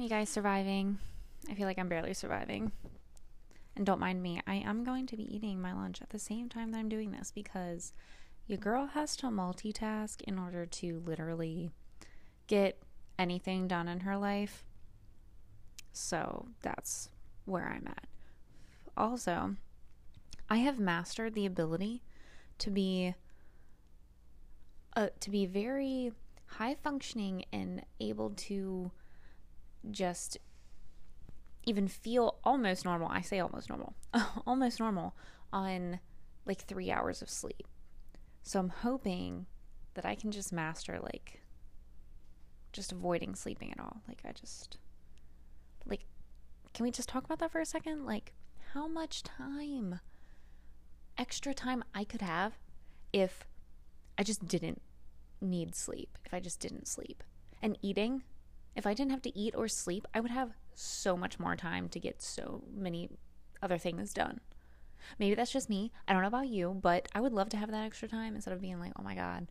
You guys surviving? I feel like I'm barely surviving. And don't mind me, I am going to be eating my lunch at the same time that I'm doing this because your girl has to multitask in order to literally get anything done in her life. So that's where I'm at. Also, I have mastered the ability to be uh, to be very high functioning and able to just even feel almost normal. I say almost normal, almost normal on like three hours of sleep. So I'm hoping that I can just master like just avoiding sleeping at all. Like I just like can we just talk about that for a second? Like how much time extra time I could have if I just didn't need sleep, if I just didn't sleep. And eating, if I didn't have to eat or sleep, I would have so much more time to get so many other things done. Maybe that's just me. I don't know about you, but I would love to have that extra time instead of being like, oh my God,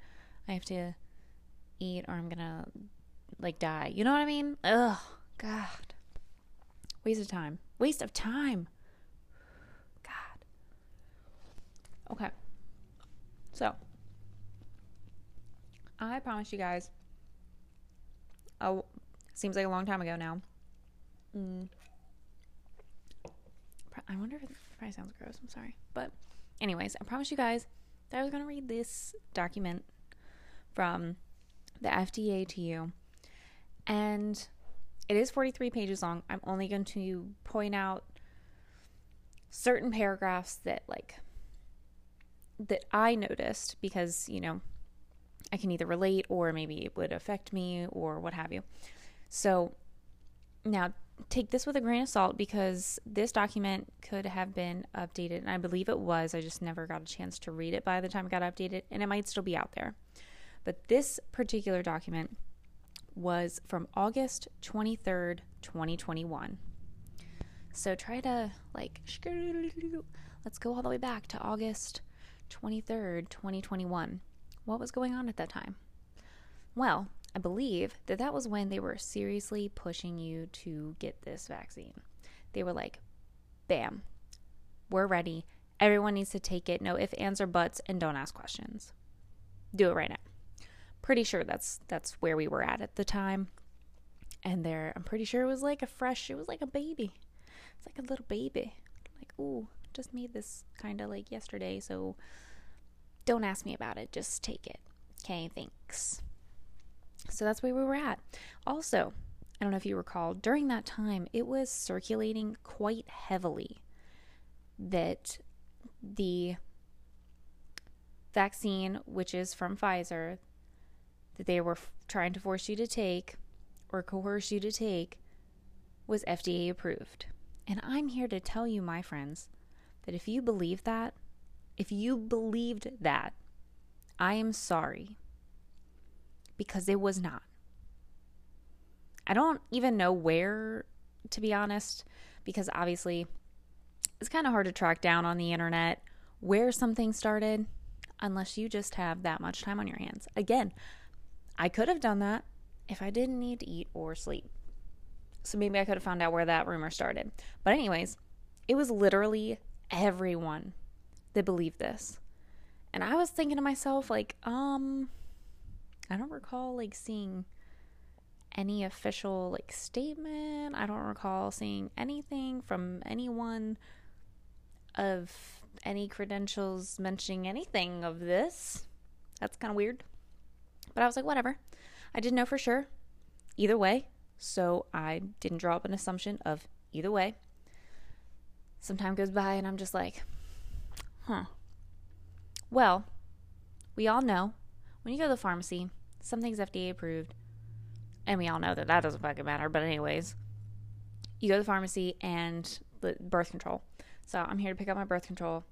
I have to eat or I'm gonna like die. You know what I mean? Ugh, God. Waste of time. Waste of time. God. Okay. So, I promise you guys. Oh, seems like a long time ago now. Mm. I wonder if it probably sounds gross. I'm sorry. But, anyways, I promise you guys that I was going to read this document from the FDA to you. And it is 43 pages long. I'm only going to point out certain paragraphs that, like, that I noticed because, you know, I can either relate or maybe it would affect me or what have you. So, now take this with a grain of salt because this document could have been updated, and I believe it was. I just never got a chance to read it by the time it got updated, and it might still be out there. But this particular document was from August 23rd, 2021. So try to like, let's go all the way back to August 23rd, 2021. What was going on at that time? Well, I believe that that was when they were seriously pushing you to get this vaccine. They were like, bam, we're ready. Everyone needs to take it. No ifs, ands, or buts, and don't ask questions. Do it right now. Pretty sure that's that's where we were at at the time. And there, I'm pretty sure it was like a fresh. It was like a baby. It's like a little baby. Like, ooh, just made this kind of like yesterday. So don't ask me about it. Just take it. Okay, thanks. So that's where we were at. Also, I don't know if you recall, during that time, it was circulating quite heavily that the vaccine, which is from Pfizer, that they were f- trying to force you to take or coerce you to take, was FDA approved. And I'm here to tell you, my friends, that if you believe that, if you believed that, I am sorry because it was not. I don't even know where, to be honest, because obviously it's kind of hard to track down on the internet where something started unless you just have that much time on your hands. Again, I could have done that if I didn't need to eat or sleep. So maybe I could have found out where that rumor started. But, anyways, it was literally everyone that believed this. And I was thinking to myself, like, um, I don't recall like seeing any official like statement. I don't recall seeing anything from anyone of any credentials mentioning anything of this. That's kind of weird. But I was like, whatever. I didn't know for sure either way, so I didn't draw up an assumption of either way. Some time goes by and I'm just like, huh. Well, we all know when you go to the pharmacy, something's FDA approved, and we all know that that doesn't fucking matter. But anyways, you go to the pharmacy and the birth control. So I'm here to pick up my birth control.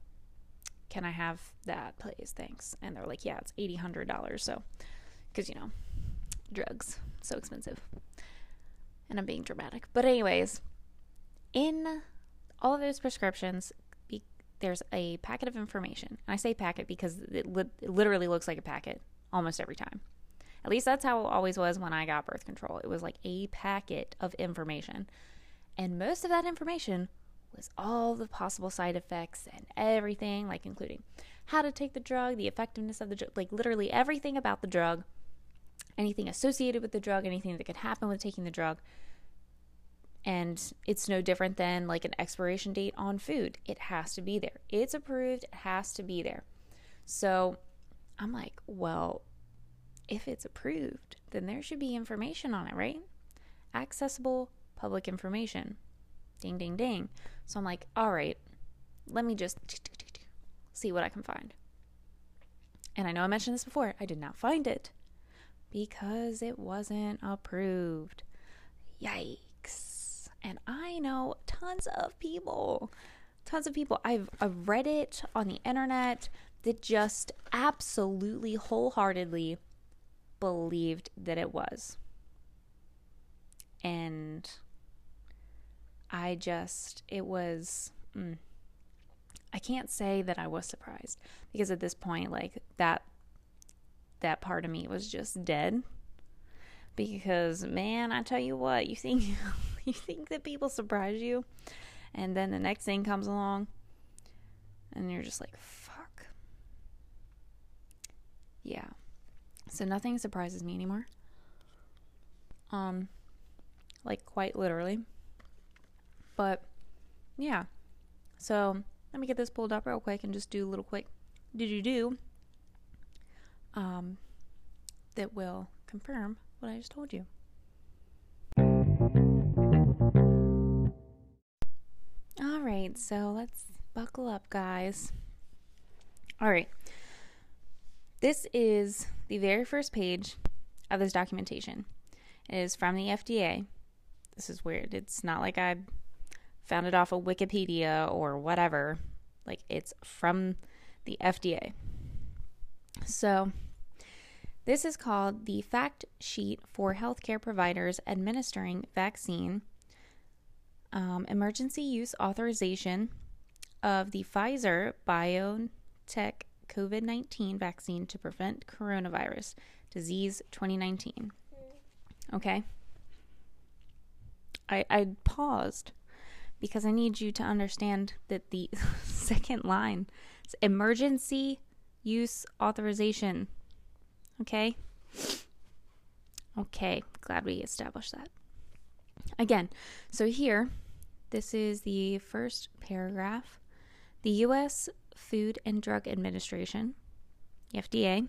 Can I have that, please? Thanks. And they're like, yeah, it's eighty hundred dollars. So, because you know, drugs so expensive. And I'm being dramatic, but anyways, in all of those prescriptions, there's a packet of information. And I say packet because it, li- it literally looks like a packet almost every time. At least that's how it always was when I got birth control. It was like a packet of information. And most of that information was all the possible side effects and everything, like including how to take the drug, the effectiveness of the drug, like literally everything about the drug, anything associated with the drug, anything that could happen with taking the drug. And it's no different than like an expiration date on food. It has to be there. It's approved, it has to be there. So I'm like, well, if it's approved, then there should be information on it, right? Accessible public information. Ding, ding, ding. So I'm like, all right, let me just see what I can find. And I know I mentioned this before, I did not find it because it wasn't approved. Yikes. And I know tons of people, tons of people. I've, I've read it on the internet that just absolutely wholeheartedly believed that it was. And I just, it was, mm, I can't say that I was surprised because at this point, like that, that part of me was just dead. Because man, I tell you what, you think, you think that people surprise you, and then the next thing comes along, and you're just like, fuck. Yeah. So nothing surprises me anymore. Um, like quite literally. But yeah. So let me get this pulled up real quick and just do a little quick did you do um that will confirm what I just told you. All right, so let's buckle up, guys. All right. This is the very first page of this documentation. It is from the FDA. This is weird. It's not like I found it off of Wikipedia or whatever. Like it's from the FDA. So, this is called the fact sheet for healthcare providers administering vaccine um, emergency use authorization of the Pfizer BioNTech COVID 19 vaccine to prevent coronavirus disease 2019. Okay. I, I paused because I need you to understand that the second line is emergency use authorization. Okay? Okay, glad we established that. Again, so here, this is the first paragraph. The U.S. Food and Drug Administration, FDA,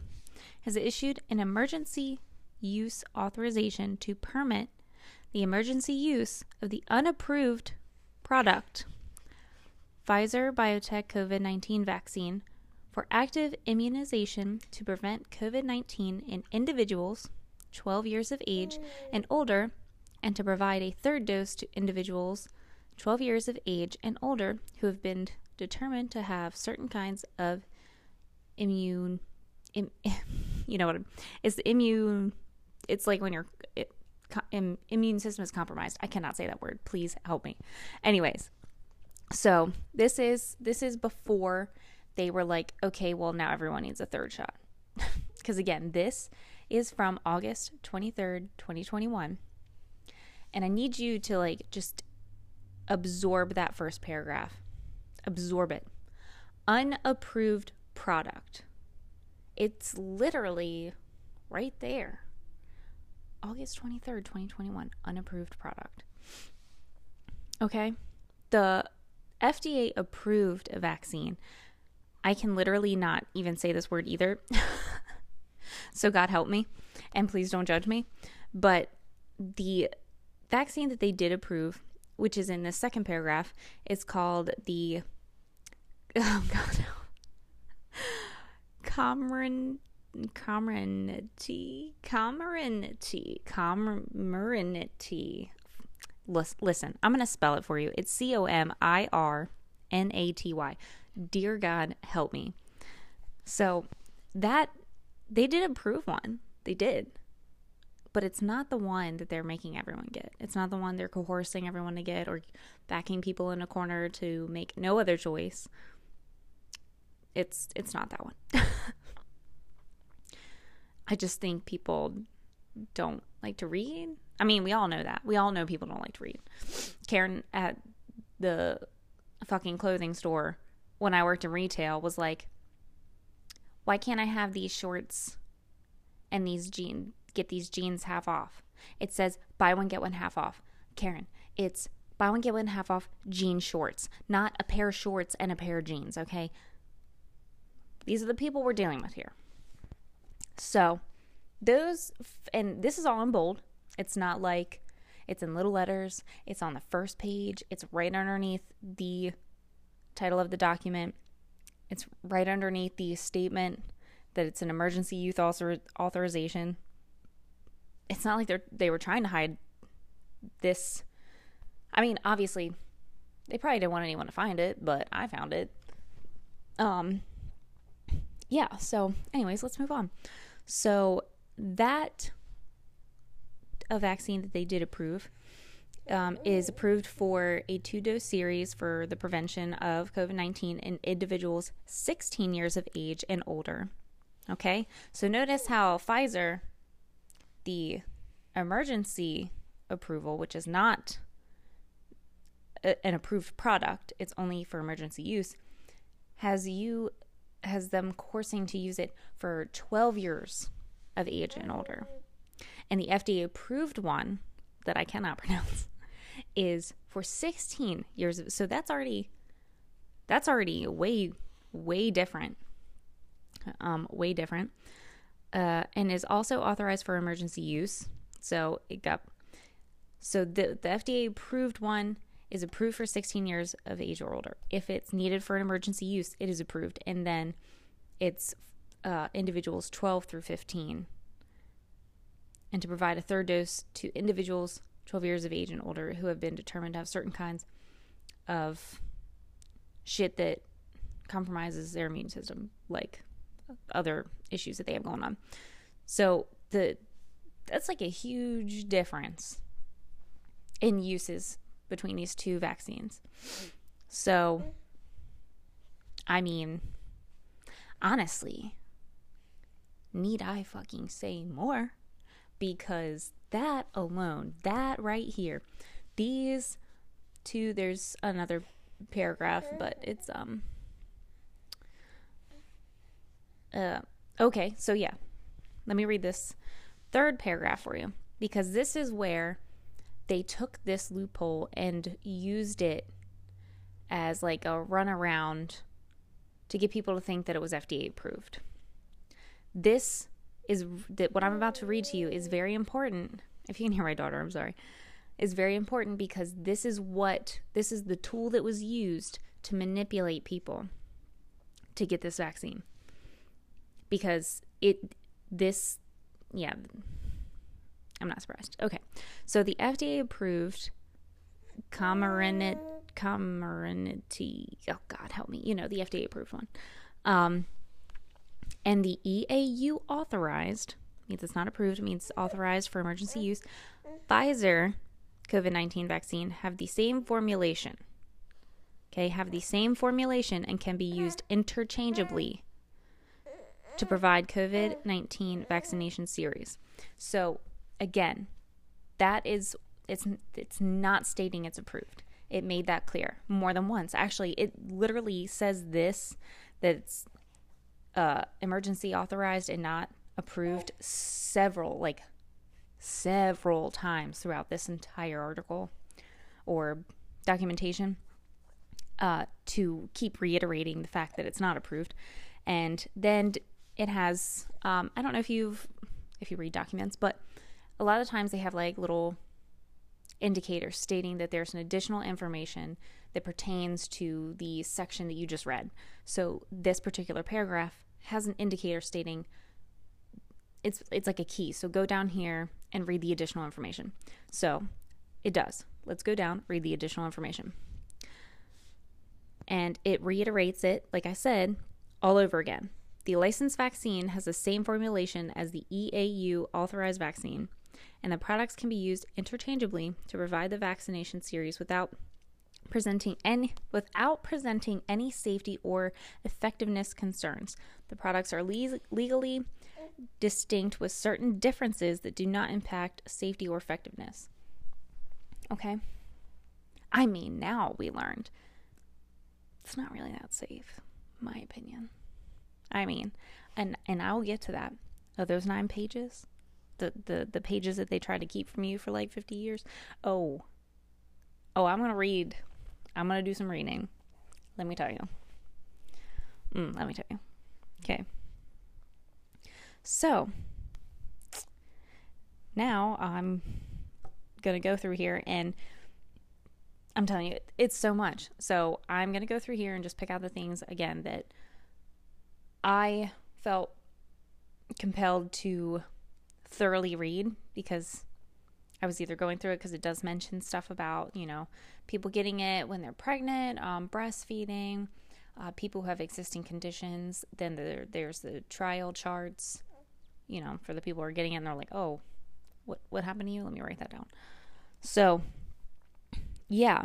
has issued an emergency use authorization to permit the emergency use of the unapproved product Pfizer BioNTech COVID 19 vaccine for active immunization to prevent COVID 19 in individuals 12 years of age and older, and to provide a third dose to individuals 12 years of age and older who have been determined to have certain kinds of immune, Im, you know what? It's the immune. It's like when your it, immune system is compromised. I cannot say that word. Please help me. Anyways, so this is this is before they were like, okay, well now everyone needs a third shot. Because again, this is from August 23rd, 2021. And I need you to like just absorb that first paragraph. Absorb it. Unapproved product. It's literally right there. August 23rd, 2021, unapproved product. Okay? The FDA approved a vaccine. I can literally not even say this word either. so God help me and please don't judge me. But the vaccine that they did approve, which is in the second paragraph, is called the oh god. Comrin Comirnaty, Comirnaty, Comirnaty. Listen, I'm going to spell it for you. It's C O M I R N A T Y. Dear God, help me. So that they did approve one. They did. But it's not the one that they're making everyone get. It's not the one they're coercing everyone to get or backing people in a corner to make no other choice. It's it's not that one. I just think people don't like to read. I mean, we all know that. We all know people don't like to read. Karen at the fucking clothing store when I worked in retail was like, why can't I have these shorts and these jeans, get these jeans half off? It says buy one, get one half off. Karen, it's buy one, get one half off jean shorts, not a pair of shorts and a pair of jeans, okay? These are the people we're dealing with here. So, those, and this is all in bold. It's not like it's in little letters, it's on the first page, it's right underneath the title of the document, it's right underneath the statement that it's an emergency youth author- authorization. It's not like they're they were trying to hide this. I mean, obviously, they probably didn't want anyone to find it, but I found it. Um, yeah. So, anyways, let's move on. So that a vaccine that they did approve um, is approved for a two dose series for the prevention of COVID 19 in individuals 16 years of age and older. Okay, so notice how Pfizer, the emergency approval, which is not a, an approved product, it's only for emergency use, has you has them coursing to use it for 12 years of age and older. And the FDA approved one that I cannot pronounce is for 16 years. So that's already that's already way way different. Um, way different. Uh, and is also authorized for emergency use. So it got so the the FDA approved one is approved for 16 years of age or older. If it's needed for an emergency use, it is approved, and then it's uh, individuals 12 through 15, and to provide a third dose to individuals 12 years of age and older who have been determined to have certain kinds of shit that compromises their immune system, like other issues that they have going on. So the that's like a huge difference in uses between these two vaccines. So I mean honestly, need I fucking say more? Because that alone, that right here, these two, there's another paragraph, but it's, um, uh, okay, so yeah, let me read this third paragraph for you because this is where they took this loophole and used it as like a runaround to get people to think that it was FDA approved. This is that what I'm about to read to you is very important. If you can hear my daughter, I'm sorry. Is very important because this is what this is the tool that was used to manipulate people to get this vaccine. Because it this yeah, I'm not surprised. Okay. So the FDA approved Comirnaty Comirnaty oh god help me. You know, the FDA approved one. Um and the EAU authorized means it's not approved, means authorized for emergency use. Pfizer COVID 19 vaccine have the same formulation. Okay, have the same formulation and can be used interchangeably to provide COVID 19 vaccination series. So, again, that is it's it's not stating it's approved. It made that clear more than once. Actually, it literally says this that it's uh, emergency authorized and not approved several, like several times throughout this entire article or documentation uh, to keep reiterating the fact that it's not approved. And then it has, um, I don't know if you've, if you read documents, but a lot of times they have like little indicators stating that there's an additional information that pertains to the section that you just read. So this particular paragraph has an indicator stating it's it's like a key. So go down here and read the additional information. So it does. Let's go down, read the additional information. And it reiterates it, like I said, all over again. The licensed vaccine has the same formulation as the EAU authorized vaccine, and the products can be used interchangeably to provide the vaccination series without presenting any without presenting any safety or effectiveness concerns. The products are le- legally distinct with certain differences that do not impact safety or effectiveness. Okay? I mean, now we learned it's not really that safe, my opinion. I mean, and and I'll get to that. Oh, those nine pages, the the the pages that they try to keep from you for like fifty years. Oh, oh, I'm gonna read. I'm gonna do some reading. Let me tell you. Mm, let me tell you. Okay. So now I'm gonna go through here and I'm telling you, it's so much. So I'm going to go through here and just pick out the things again that I felt compelled to thoroughly read because I was either going through it because it does mention stuff about, you know, people getting it when they're pregnant, um, breastfeeding, uh, people who have existing conditions. Then there, there's the trial charts, you know, for the people who are getting it and they're like, oh, what, what happened to you? Let me write that down. So yeah.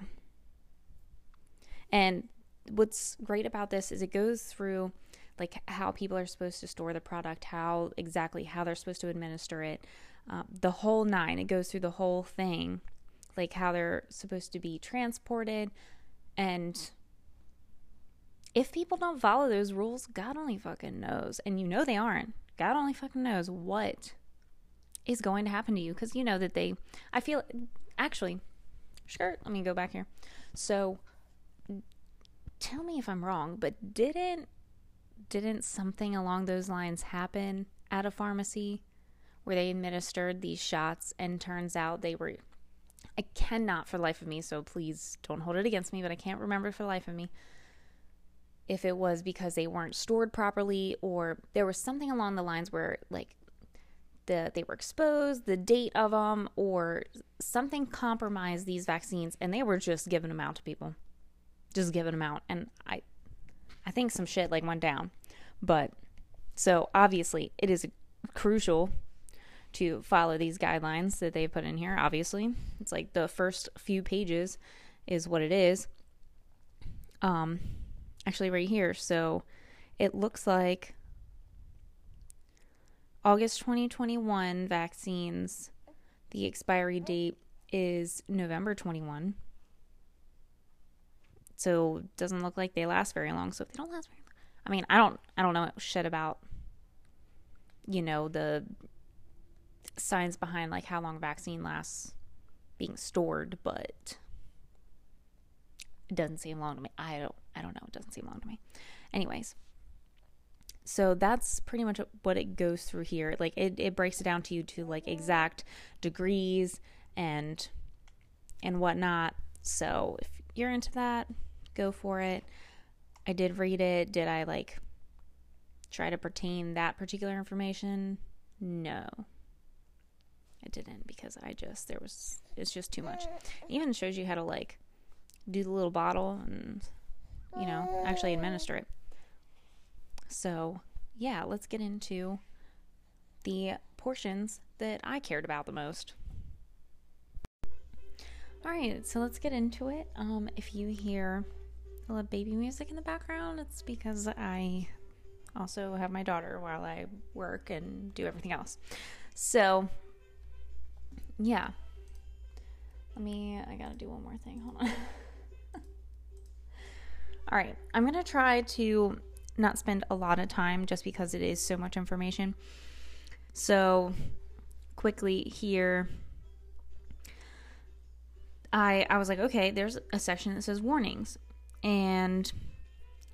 And what's great about this is it goes through like how people are supposed to store the product, how exactly how they're supposed to administer it, uh, the whole nine. It goes through the whole thing, like how they're supposed to be transported, and if people don't follow those rules, God only fucking knows, and you know they aren't. God only fucking knows what is going to happen to you because you know that they. I feel actually skirt. Let me go back here. So tell me if I'm wrong, but didn't didn't something along those lines happen at a pharmacy where they administered these shots and turns out they were I cannot for the life of me, so please don't hold it against me, but I can't remember for the life of me if it was because they weren't stored properly or there was something along the lines where like the they were exposed, the date of them, or something compromised these vaccines, and they were just giving them out to people, just giving them out. And I, I think some shit like went down, but so obviously it is crucial to follow these guidelines that they put in here. Obviously, it's like the first few pages is what it is. Um, actually, right here, so it looks like August 2021 vaccines, the expiry date is November 21. So it doesn't look like they last very long. So if they don't last very long, I mean, I don't I don't know shit about you know, the science behind like how long vaccine lasts being stored, but it doesn't seem long to me. I don't I don't know, it doesn't seem long to me. Anyways, so that's pretty much what it goes through here. Like it, it breaks it down to you to like exact degrees and and whatnot. So if you're into that, go for it. I did read it. Did I like try to pertain that particular information? No. I didn't because I just there was it's just too much. It even shows you how to like do the little bottle and you know, actually administer it. So, yeah, let's get into the portions that I cared about the most. All right, so let's get into it. Um, if you hear a little baby music in the background, it's because I also have my daughter while I work and do everything else. So, yeah. Let me, I gotta do one more thing. Hold on. All right, I'm gonna try to not spend a lot of time just because it is so much information. So, quickly here, I I was like, okay, there's a section that says warnings, and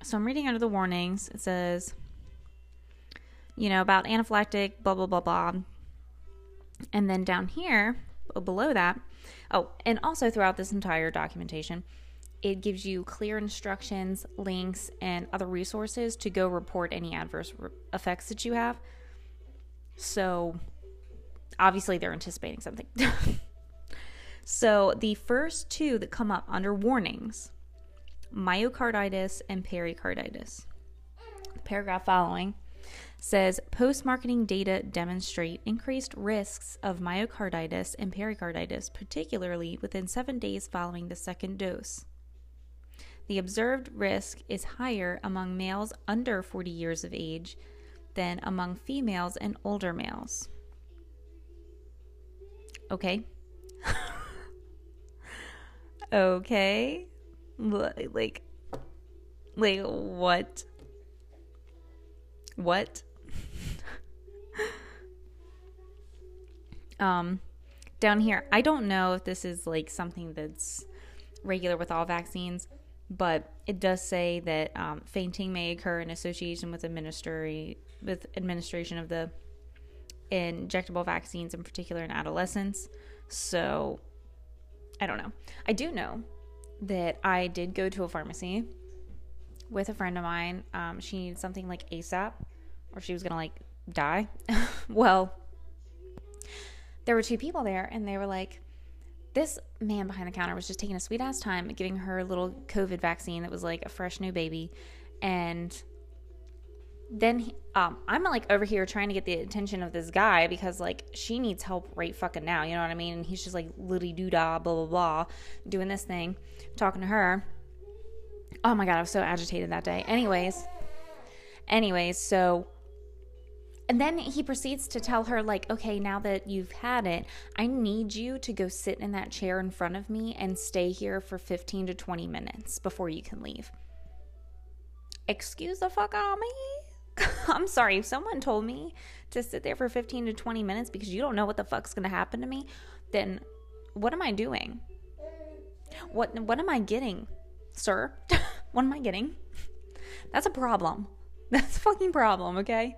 so I'm reading under the warnings. It says, you know, about anaphylactic, blah blah blah blah, and then down here below that, oh, and also throughout this entire documentation it gives you clear instructions, links, and other resources to go report any adverse re- effects that you have. So, obviously, they're anticipating something. so, the first two that come up under warnings myocarditis and pericarditis. The paragraph following says post marketing data demonstrate increased risks of myocarditis and pericarditis, particularly within seven days following the second dose. The observed risk is higher among males under 40 years of age than among females and older males. Okay. okay. Like, like, what? What? um, down here, I don't know if this is like something that's regular with all vaccines, but it does say that um, fainting may occur in association with administering with administration of the injectable vaccines, in particular in adolescents. So, I don't know. I do know that I did go to a pharmacy with a friend of mine. Um, she needed something like ASAP, or she was gonna like die. well, there were two people there, and they were like, this man behind the counter was just taking a sweet ass time giving her little COVID vaccine that was like a fresh new baby. And then he, um, I'm like over here trying to get the attention of this guy because like she needs help right fucking now. You know what I mean? And he's just like litty doo dah, blah, blah, blah, doing this thing, talking to her. Oh my God, I was so agitated that day. Anyways, anyways, so and then he proceeds to tell her, like, okay, now that you've had it, I need you to go sit in that chair in front of me and stay here for 15 to 20 minutes before you can leave. Excuse the fuck of me? I'm sorry, if someone told me to sit there for 15 to 20 minutes because you don't know what the fuck's gonna happen to me, then what am I doing? What what am I getting, sir? what am I getting? That's a problem. That's a fucking problem, okay?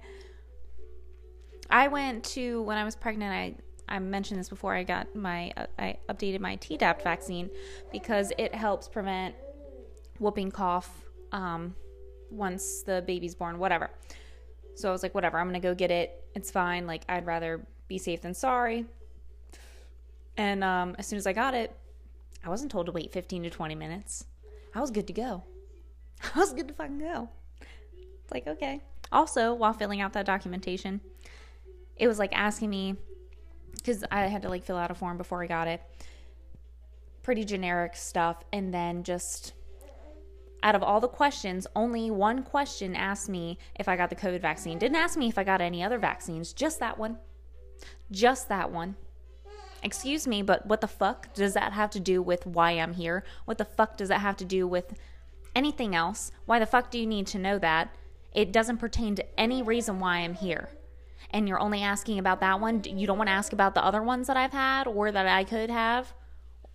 I went to when I was pregnant. I I mentioned this before. I got my uh, I updated my Tdap vaccine because it helps prevent whooping cough um, once the baby's born. Whatever. So I was like, whatever. I'm gonna go get it. It's fine. Like I'd rather be safe than sorry. And um, as soon as I got it, I wasn't told to wait 15 to 20 minutes. I was good to go. I was good to fucking go. It's like okay. Also, while filling out that documentation, it was like asking me because I had to like fill out a form before I got it. Pretty generic stuff. And then just out of all the questions, only one question asked me if I got the COVID vaccine. Didn't ask me if I got any other vaccines, just that one. Just that one. Excuse me, but what the fuck does that have to do with why I'm here? What the fuck does that have to do with anything else? Why the fuck do you need to know that? It doesn't pertain to any reason why I'm here and you're only asking about that one, you don't want to ask about the other ones that I've had or that I could have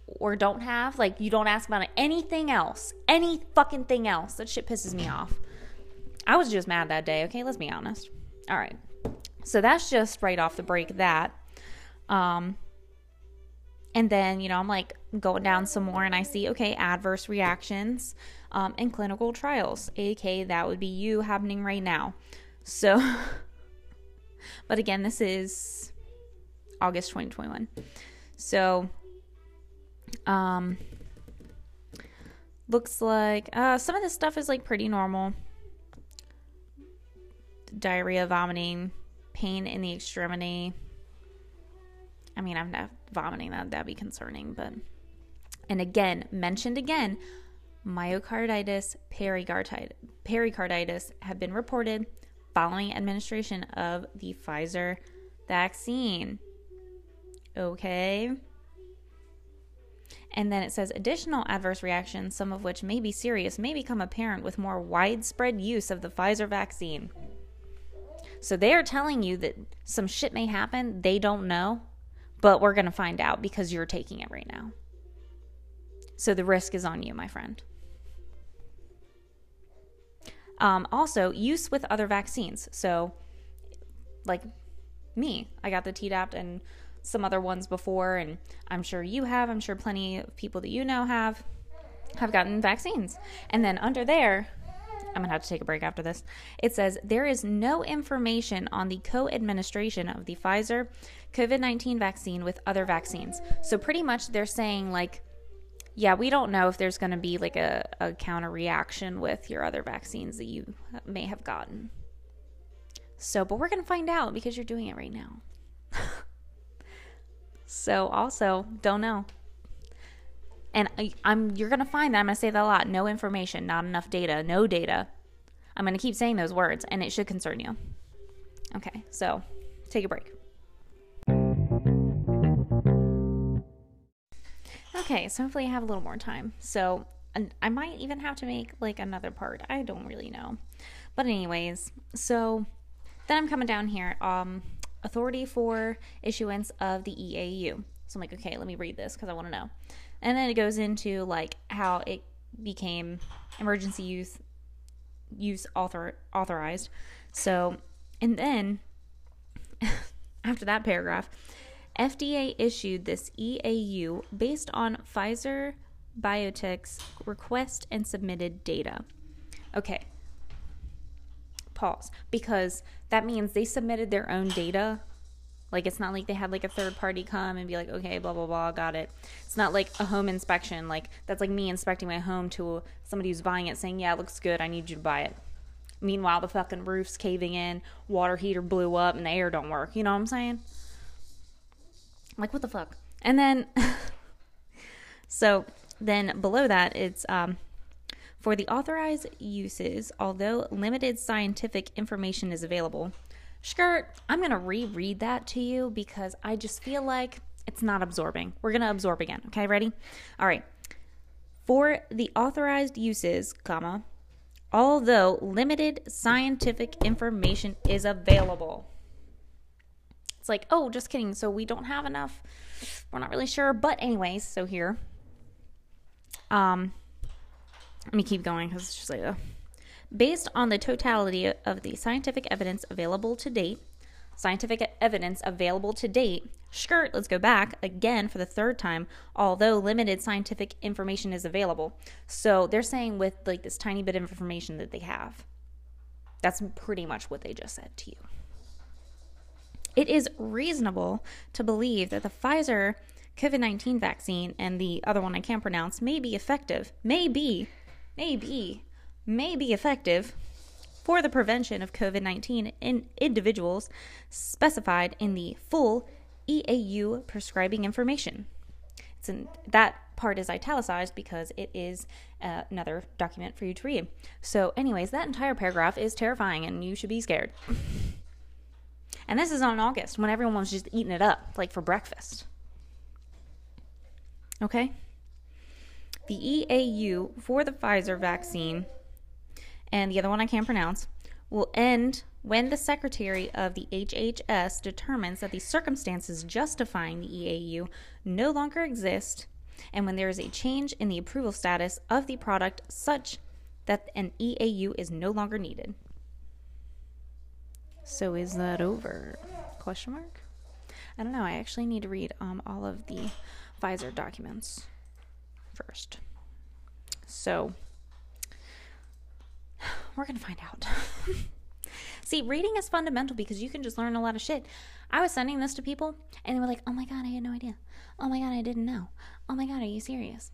or don't have. Like, you don't ask about anything else, any fucking thing else. That shit pisses me off. I was just mad that day, okay? Let's be honest. All right. So that's just right off the break that. Um, and then, you know, I'm like going down some more and I see, okay, adverse reactions um, in clinical trials. AK, that would be you happening right now. So But again, this is August 2021. So, um, looks like uh, some of this stuff is like pretty normal diarrhea, vomiting, pain in the extremity. I mean, I'm not vomiting, that, that'd be concerning, but. And again, mentioned again, myocarditis, pericarditis, pericarditis have been reported following administration of the Pfizer vaccine. Okay. And then it says additional adverse reactions, some of which may be serious, may become apparent with more widespread use of the Pfizer vaccine. So they are telling you that some shit may happen. They don't know, but we're going to find out because you're taking it right now. So the risk is on you, my friend. Um, also, use with other vaccines. So, like me, I got the Tdap and some other ones before, and I'm sure you have. I'm sure plenty of people that you know have have gotten vaccines. And then under there, I'm gonna have to take a break after this. It says there is no information on the co administration of the Pfizer COVID 19 vaccine with other vaccines. So, pretty much they're saying, like, yeah, we don't know if there's going to be like a, a counter reaction with your other vaccines that you may have gotten. So, but we're going to find out because you're doing it right now. so, also, don't know. And I, am you're to find that I'm to say that a lot. No information, not enough data, no data. I'm to keep saying those words and it should concern you. Okay, so take a break. Okay, so hopefully I have a little more time. So I might even have to make like another part. I don't really know. But anyways, so then I'm coming down here. Um, authority for issuance of the EAU. So I'm like, okay, let me read this because I want to know. And then it goes into like how it became emergency use use author authorized. So and then after that paragraph, FDA issued this EAU based on Pfizer BioNTech's request and submitted data. Okay. Pause. Because that means they submitted their own data. Like it's not like they had like a third party come and be like, okay, blah blah blah, got it. It's not like a home inspection. Like that's like me inspecting my home to somebody who's buying it saying, yeah, it looks good. I need you to buy it. Meanwhile, the fucking roof's caving in, water heater blew up, and the air don't work. You know what I'm saying? Like what the fuck? And then, so then below that, it's um, for the authorized uses, although limited scientific information is available. Skirt, I'm going to reread that to you because I just feel like it's not absorbing. We're going to absorb again. Okay, ready? All right. For the authorized uses, comma, although limited scientific information is available. It's like, oh, just kidding. So we don't have enough. We're not really sure. But, anyways, so here um, let me keep going because it's just like, uh, based on the totality of the scientific evidence available to date, scientific evidence available to date, skirt, let's go back again for the third time, although limited scientific information is available. So they're saying with like this tiny bit of information that they have. That's pretty much what they just said to you. It is reasonable to believe that the Pfizer COVID 19 vaccine and the other one I can't pronounce may be effective, may be, may be, may be effective for the prevention of COVID 19 in individuals specified in the full EAU prescribing information. It's in, that part is italicized because it is uh, another document for you to read. So, anyways, that entire paragraph is terrifying and you should be scared. and this is on August when everyone was just eating it up, like for breakfast. Okay? The EAU for the Pfizer vaccine and the other one I can't pronounce will end when the Secretary of the HHS determines that the circumstances justifying the EAU no longer exist and when there is a change in the approval status of the product such that an EAU is no longer needed. So is that over? Question mark? I don't know. I actually need to read um, all of the Pfizer documents first. So, we're going to find out. See, reading is fundamental because you can just learn a lot of shit. I was sending this to people and they were like, oh my God, I had no idea. Oh my God, I didn't know. Oh my God, are you serious?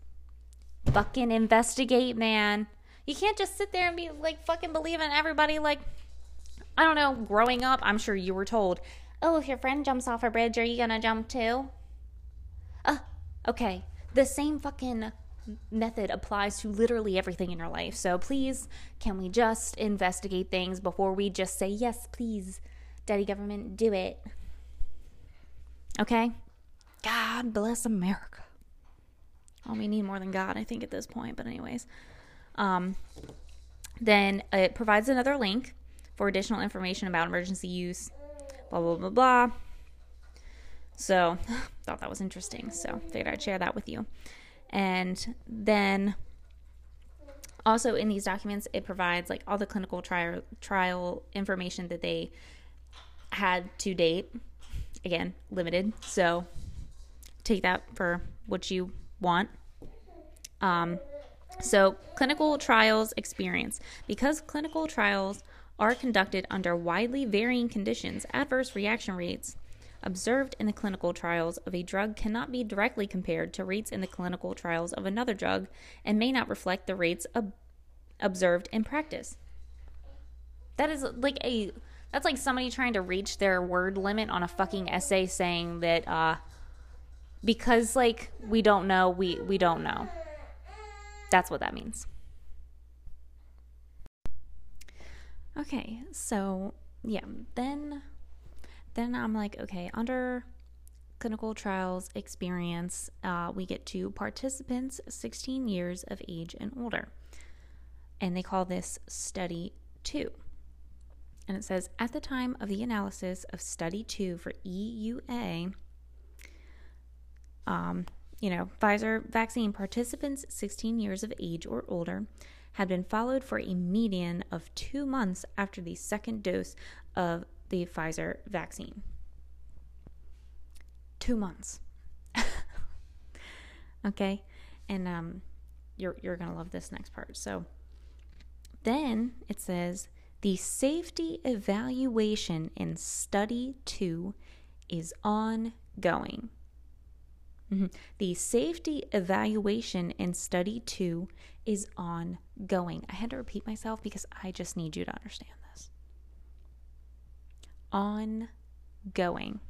Fucking investigate, man. You can't just sit there and be like fucking believing everybody. Like, I don't know, growing up, I'm sure you were told, oh, if your friend jumps off a bridge, are you gonna jump too? Uh, Okay, the same fucking method applies to literally everything in your life. So please, can we just investigate things before we just say, yes, please, daddy government, do it? Okay? God bless America. Oh, we need more than God, I think, at this point. But, anyways, um, then it provides another link for additional information about emergency use, blah, blah, blah, blah. So, thought that was interesting. So, figured I'd share that with you. And then also in these documents, it provides like all the clinical trial trial information that they had to date. Again, limited. So, take that for what you want. Um, so, clinical trials experience. Because clinical trials are conducted under widely varying conditions, adverse reaction rates observed in the clinical trials of a drug cannot be directly compared to rates in the clinical trials of another drug and may not reflect the rates ob- observed in practice. That is like a that's like somebody trying to reach their word limit on a fucking essay saying that uh because like we don't know, we we don't know. That's what that means. Okay, so yeah, then then I'm like, okay, under clinical trials experience, uh, we get to participants 16 years of age and older. And they call this study two. And it says at the time of the analysis of study two for EUA, um, you know, Pfizer vaccine participants 16 years of age or older had been followed for a median of two months after the second dose of the Pfizer vaccine. Two months. okay, and um, you're you're gonna love this next part. So then it says the safety evaluation in study two is ongoing. Mm-hmm. The safety evaluation in study two is ongoing. I had to repeat myself because I just need you to understand. Ongoing.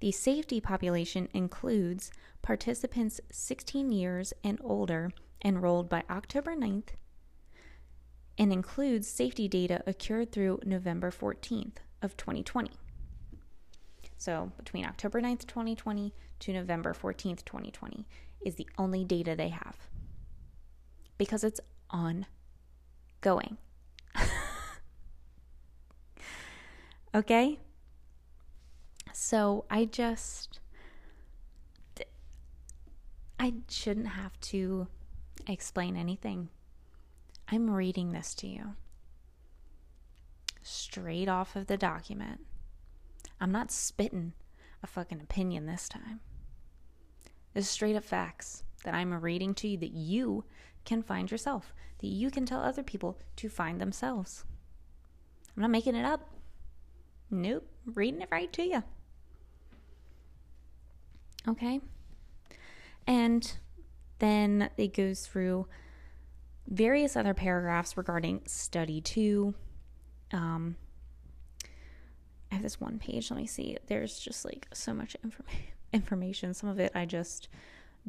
The safety population includes participants 16 years and older enrolled by October 9th and includes safety data occurred through November 14th of 2020. So, between October 9th, 2020 to November 14th, 2020 is the only data they have because it's ongoing. Okay? So I just. I shouldn't have to explain anything. I'm reading this to you straight off of the document. I'm not spitting a fucking opinion this time. This is straight up facts that I'm reading to you that you can find yourself, that you can tell other people to find themselves. I'm not making it up. Nope, reading it right to you. Okay? And then it goes through various other paragraphs regarding study two. Um, I have this one page. Let me see. There's just like so much informa- information. Some of it I just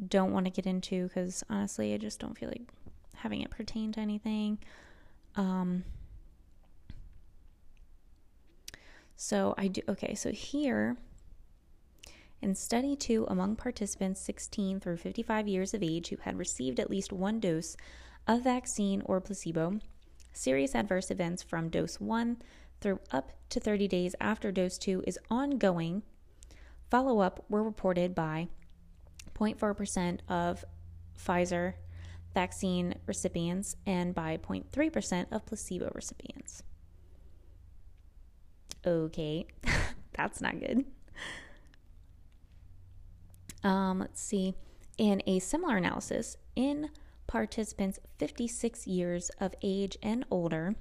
don't want to get into because honestly, I just don't feel like having it pertain to anything. Um, so I do, okay, so here in study two, among participants 16 through 55 years of age who had received at least one dose of vaccine or placebo, serious adverse events from dose one through up to 30 days after dose two is ongoing. Follow up were reported by 0.4% of Pfizer vaccine recipients and by 0.3% of placebo recipients. Okay, that's not good. Um, let's see. In a similar analysis, in participants 56 years of age and older,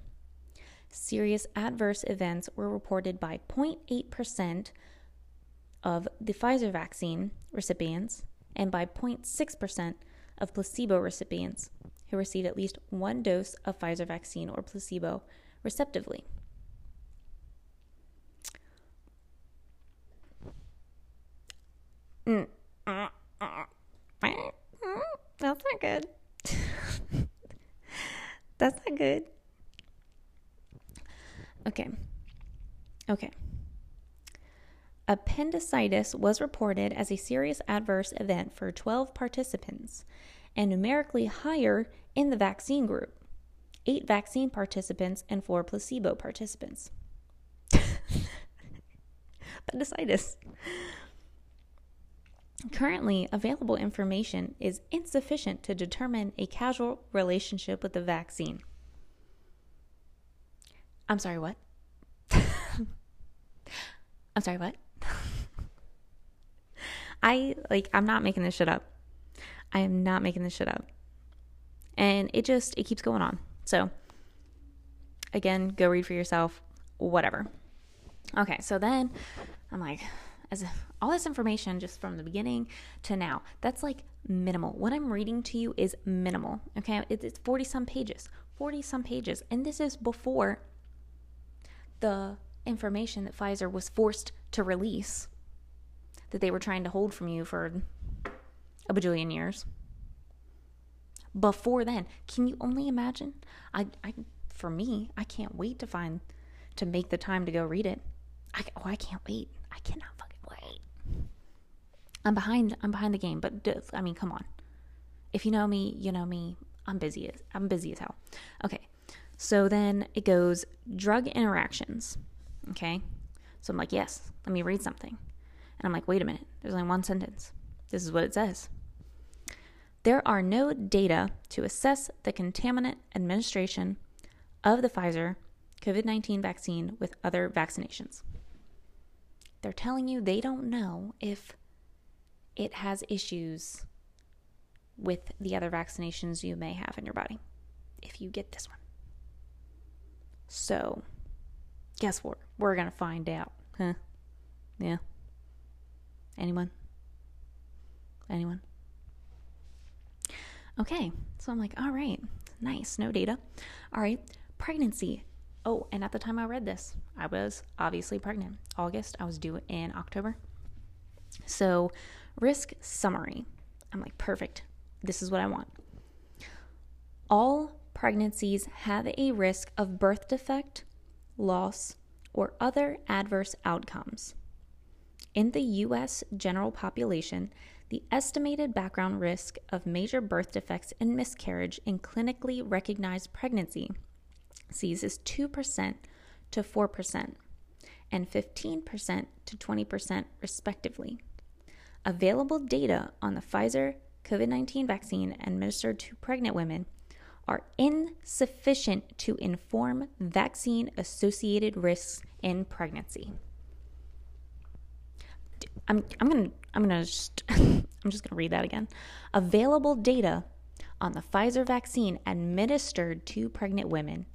serious adverse events were reported by 0.8% of the Pfizer vaccine recipients and by 0.6% of placebo recipients who received at least one dose of Pfizer vaccine or placebo, respectively. Mm. That's not good. That's not good. Okay. Okay. Appendicitis was reported as a serious adverse event for 12 participants and numerically higher in the vaccine group eight vaccine participants and four placebo participants. Appendicitis. Currently, available information is insufficient to determine a causal relationship with the vaccine. I'm sorry, what? I'm sorry, what? I like I'm not making this shit up. I am not making this shit up. And it just it keeps going on. So again, go read for yourself, whatever. Okay, so then I'm like as all this information just from the beginning to now, that's like minimal. What I'm reading to you is minimal. Okay, it's 40 some pages, 40 some pages. And this is before the information that Pfizer was forced to release that they were trying to hold from you for a bajillion years. Before then, can you only imagine? I, I, for me, I can't wait to find to make the time to go read it. I, oh, I can't wait. I cannot. I'm behind. I'm behind the game, but I mean, come on. If you know me, you know me. I'm busy. As, I'm busy as hell. Okay. So then it goes drug interactions. Okay. So I'm like, yes, let me read something. And I'm like, wait a minute. There's only one sentence. This is what it says. There are no data to assess the contaminant administration of the Pfizer COVID 19 vaccine with other vaccinations. They're telling you they don't know if it has issues with the other vaccinations you may have in your body if you get this one. So, guess what? We're going to find out. Huh? Yeah. Anyone? Anyone? Okay. So I'm like, all right, nice, no data. All right, pregnancy. Oh, and at the time I read this, I was obviously pregnant. August, I was due in October. So, risk summary. I'm like, perfect. This is what I want. All pregnancies have a risk of birth defect, loss, or other adverse outcomes. In the U.S. general population, the estimated background risk of major birth defects and miscarriage in clinically recognized pregnancy sees is 2% to 4% and 15% to 20% respectively. Available data on the Pfizer COVID 19 vaccine administered to pregnant women are insufficient to inform vaccine associated risks in pregnancy. I'm, I'm gonna I'm gonna just I'm just gonna read that again. Available data on the Pfizer vaccine administered to pregnant women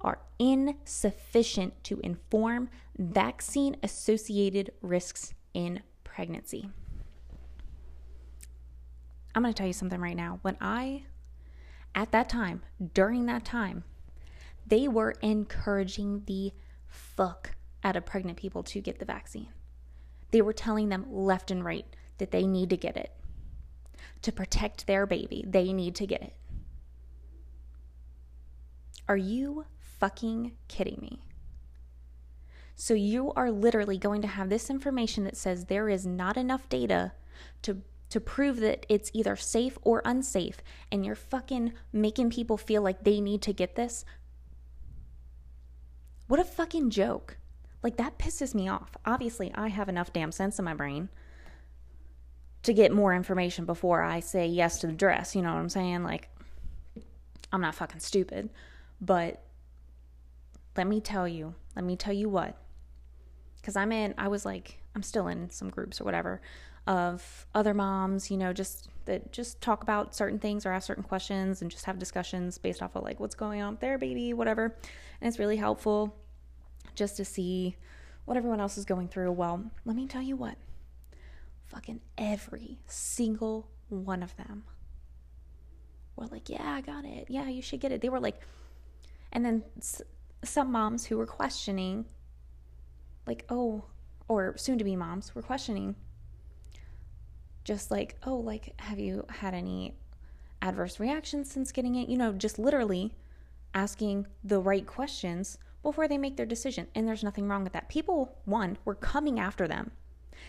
are insufficient to inform vaccine associated risks in pregnancy. I'm going to tell you something right now. When I, at that time, during that time, they were encouraging the fuck out of pregnant people to get the vaccine. They were telling them left and right that they need to get it. To protect their baby, they need to get it. Are you fucking kidding me? So you are literally going to have this information that says there is not enough data to to prove that it's either safe or unsafe and you're fucking making people feel like they need to get this. What a fucking joke. Like that pisses me off. Obviously, I have enough damn sense in my brain to get more information before I say yes to the dress, you know what I'm saying? Like I'm not fucking stupid, but let me tell you, let me tell you what. Cuz I'm in I was like I'm still in some groups or whatever of other moms, you know, just that just talk about certain things or ask certain questions and just have discussions based off of like what's going on their baby, whatever. And it's really helpful just to see what everyone else is going through. Well, let me tell you what. Fucking every single one of them were like, "Yeah, I got it. Yeah, you should get it." They were like and then some moms who were questioning, like, oh, or soon to be moms were questioning, just like, oh, like, have you had any adverse reactions since getting it? You know, just literally asking the right questions before they make their decision. And there's nothing wrong with that. People, one, were coming after them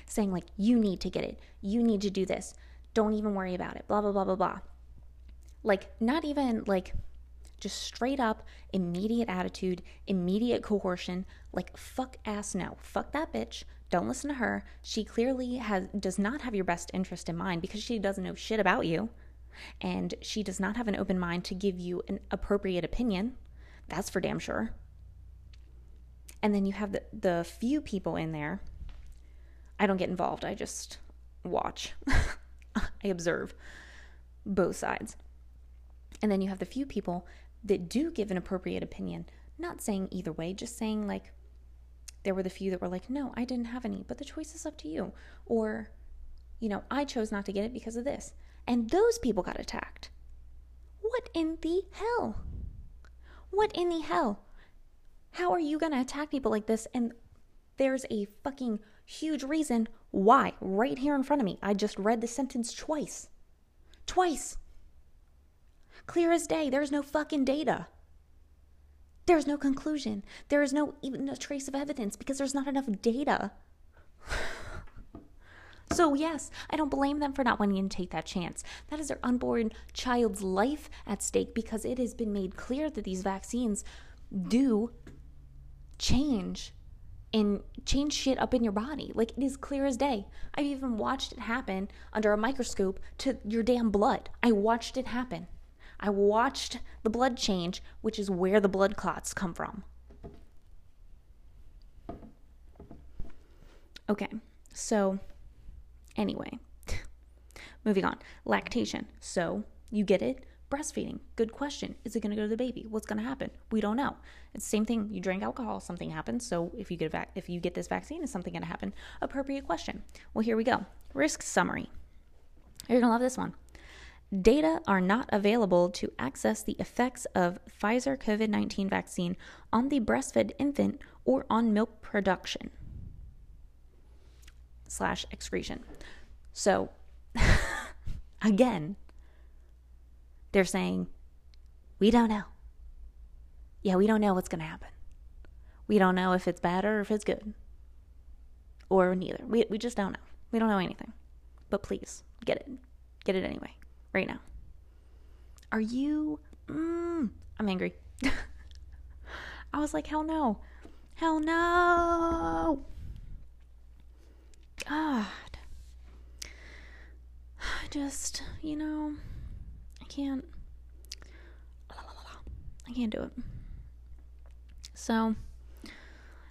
saying, like, you need to get it. You need to do this. Don't even worry about it. Blah, blah, blah, blah, blah. Like, not even like just straight up, immediate attitude, immediate coercion. Like, fuck ass no. Fuck that bitch. Don't listen to her. She clearly has does not have your best interest in mind because she doesn't know shit about you. And she does not have an open mind to give you an appropriate opinion. That's for damn sure. And then you have the, the few people in there. I don't get involved. I just watch. I observe both sides. And then you have the few people that do give an appropriate opinion, not saying either way, just saying like there were the few that were like, no, I didn't have any, but the choice is up to you. Or, you know, I chose not to get it because of this. And those people got attacked. What in the hell? What in the hell? How are you going to attack people like this? And there's a fucking huge reason why, right here in front of me. I just read the sentence twice. Twice. Clear as day, there's no fucking data. There's no conclusion. There is no even a trace of evidence because there's not enough data. So, yes, I don't blame them for not wanting to take that chance. That is their unborn child's life at stake because it has been made clear that these vaccines do change and change shit up in your body. Like it is clear as day. I've even watched it happen under a microscope to your damn blood. I watched it happen. I watched the blood change, which is where the blood clots come from. Okay, so anyway, moving on. Lactation. So you get it. Breastfeeding. Good question. Is it going to go to the baby? What's going to happen? We don't know. It's the same thing. You drink alcohol, something happens. So if you get vac- if you get this vaccine, is something going to happen? Appropriate question. Well, here we go. Risk summary. You're going to love this one. Data are not available to access the effects of Pfizer COVID 19 vaccine on the breastfed infant or on milk production slash excretion. So, again, they're saying, we don't know. Yeah, we don't know what's going to happen. We don't know if it's bad or if it's good. Or neither. We, we just don't know. We don't know anything. But please, get it. Get it anyway right now. Are you. Mm, I'm angry. I was like, hell no. Hell no. God. I just, you know, I can't. I can't do it. So,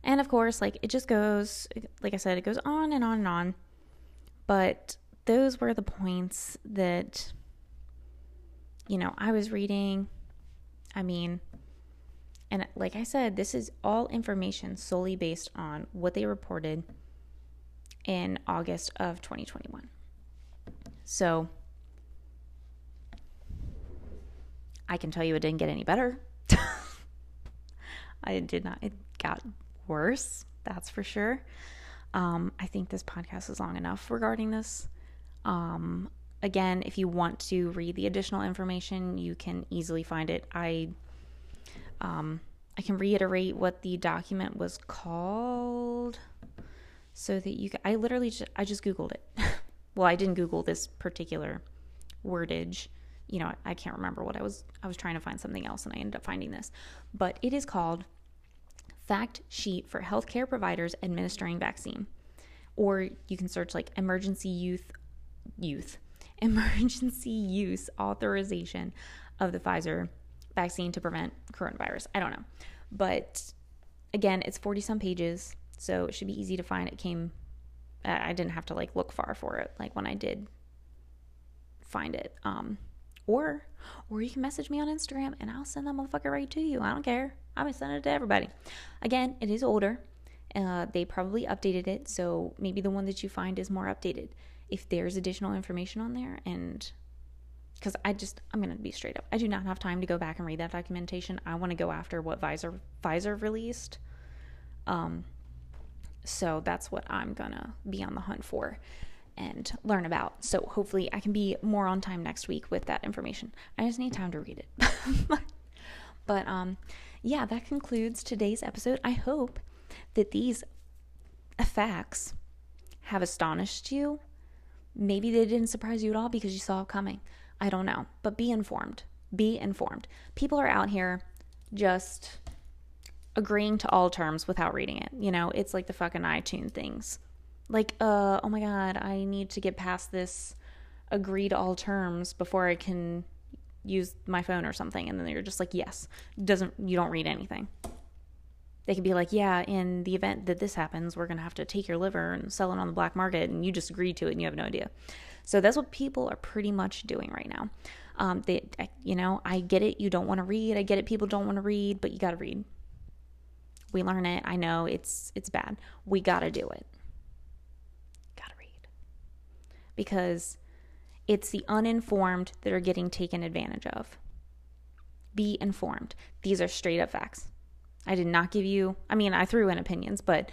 and of course, like it just goes, like I said, it goes on and on and on. But those were the points that you know, I was reading. I mean, and like I said, this is all information solely based on what they reported in August of 2021. So I can tell you it didn't get any better. I did not, it got worse, that's for sure. Um, I think this podcast is long enough regarding this. Um, again, if you want to read the additional information, you can easily find it. I um, I can reiterate what the document was called so that you can, I literally just, I just googled it. well, I didn't google this particular wordage. You know, I can't remember what I was I was trying to find something else and I ended up finding this. But it is called Fact Sheet for Healthcare Providers Administering Vaccine. Or you can search like emergency youth youth emergency use authorization of the Pfizer vaccine to prevent coronavirus. I don't know. But again, it's 40 some pages, so it should be easy to find. It came, I didn't have to like look far for it, like when I did find it. Um, or, or you can message me on Instagram and I'll send that motherfucker right to you. I don't care. I'm gonna send it to everybody. Again, it is older. Uh, they probably updated it, so maybe the one that you find is more updated if there's additional information on there and because I just I'm gonna be straight up. I do not have time to go back and read that documentation. I want to go after what Pfizer Pfizer released. Um, so that's what I'm gonna be on the hunt for and learn about. So hopefully I can be more on time next week with that information. I just need time to read it. but um, yeah, that concludes today's episode. I hope that these facts have astonished you Maybe they didn't surprise you at all because you saw it coming. I don't know. But be informed. Be informed. People are out here just agreeing to all terms without reading it. You know, it's like the fucking iTunes things. Like, uh, oh my God, I need to get past this agree to all terms before I can use my phone or something. And then you're just like, yes. Doesn't, you don't read anything. They could be like, yeah, in the event that this happens, we're going to have to take your liver and sell it on the black market, and you just agreed to it and you have no idea. So that's what people are pretty much doing right now. Um, they, you know, I get it. You don't want to read. I get it. People don't want to read, but you got to read. We learn it. I know it's it's bad. We got to do it. Got to read because it's the uninformed that are getting taken advantage of. Be informed. These are straight up facts. I did not give you, I mean, I threw in opinions, but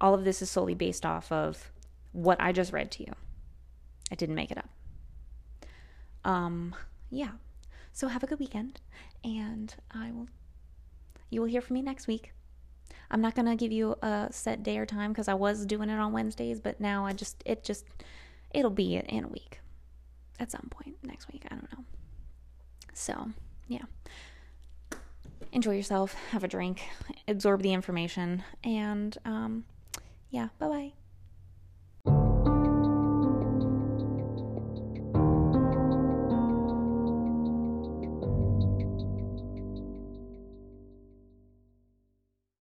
all of this is solely based off of what I just read to you. I didn't make it up. Um, yeah. So have a good weekend, and I will. You will hear from me next week. I'm not gonna give you a set day or time because I was doing it on Wednesdays, but now I just it just it'll be in a week at some point next week. I don't know. So yeah enjoy yourself, have a drink, absorb the information, and um, yeah, bye bye.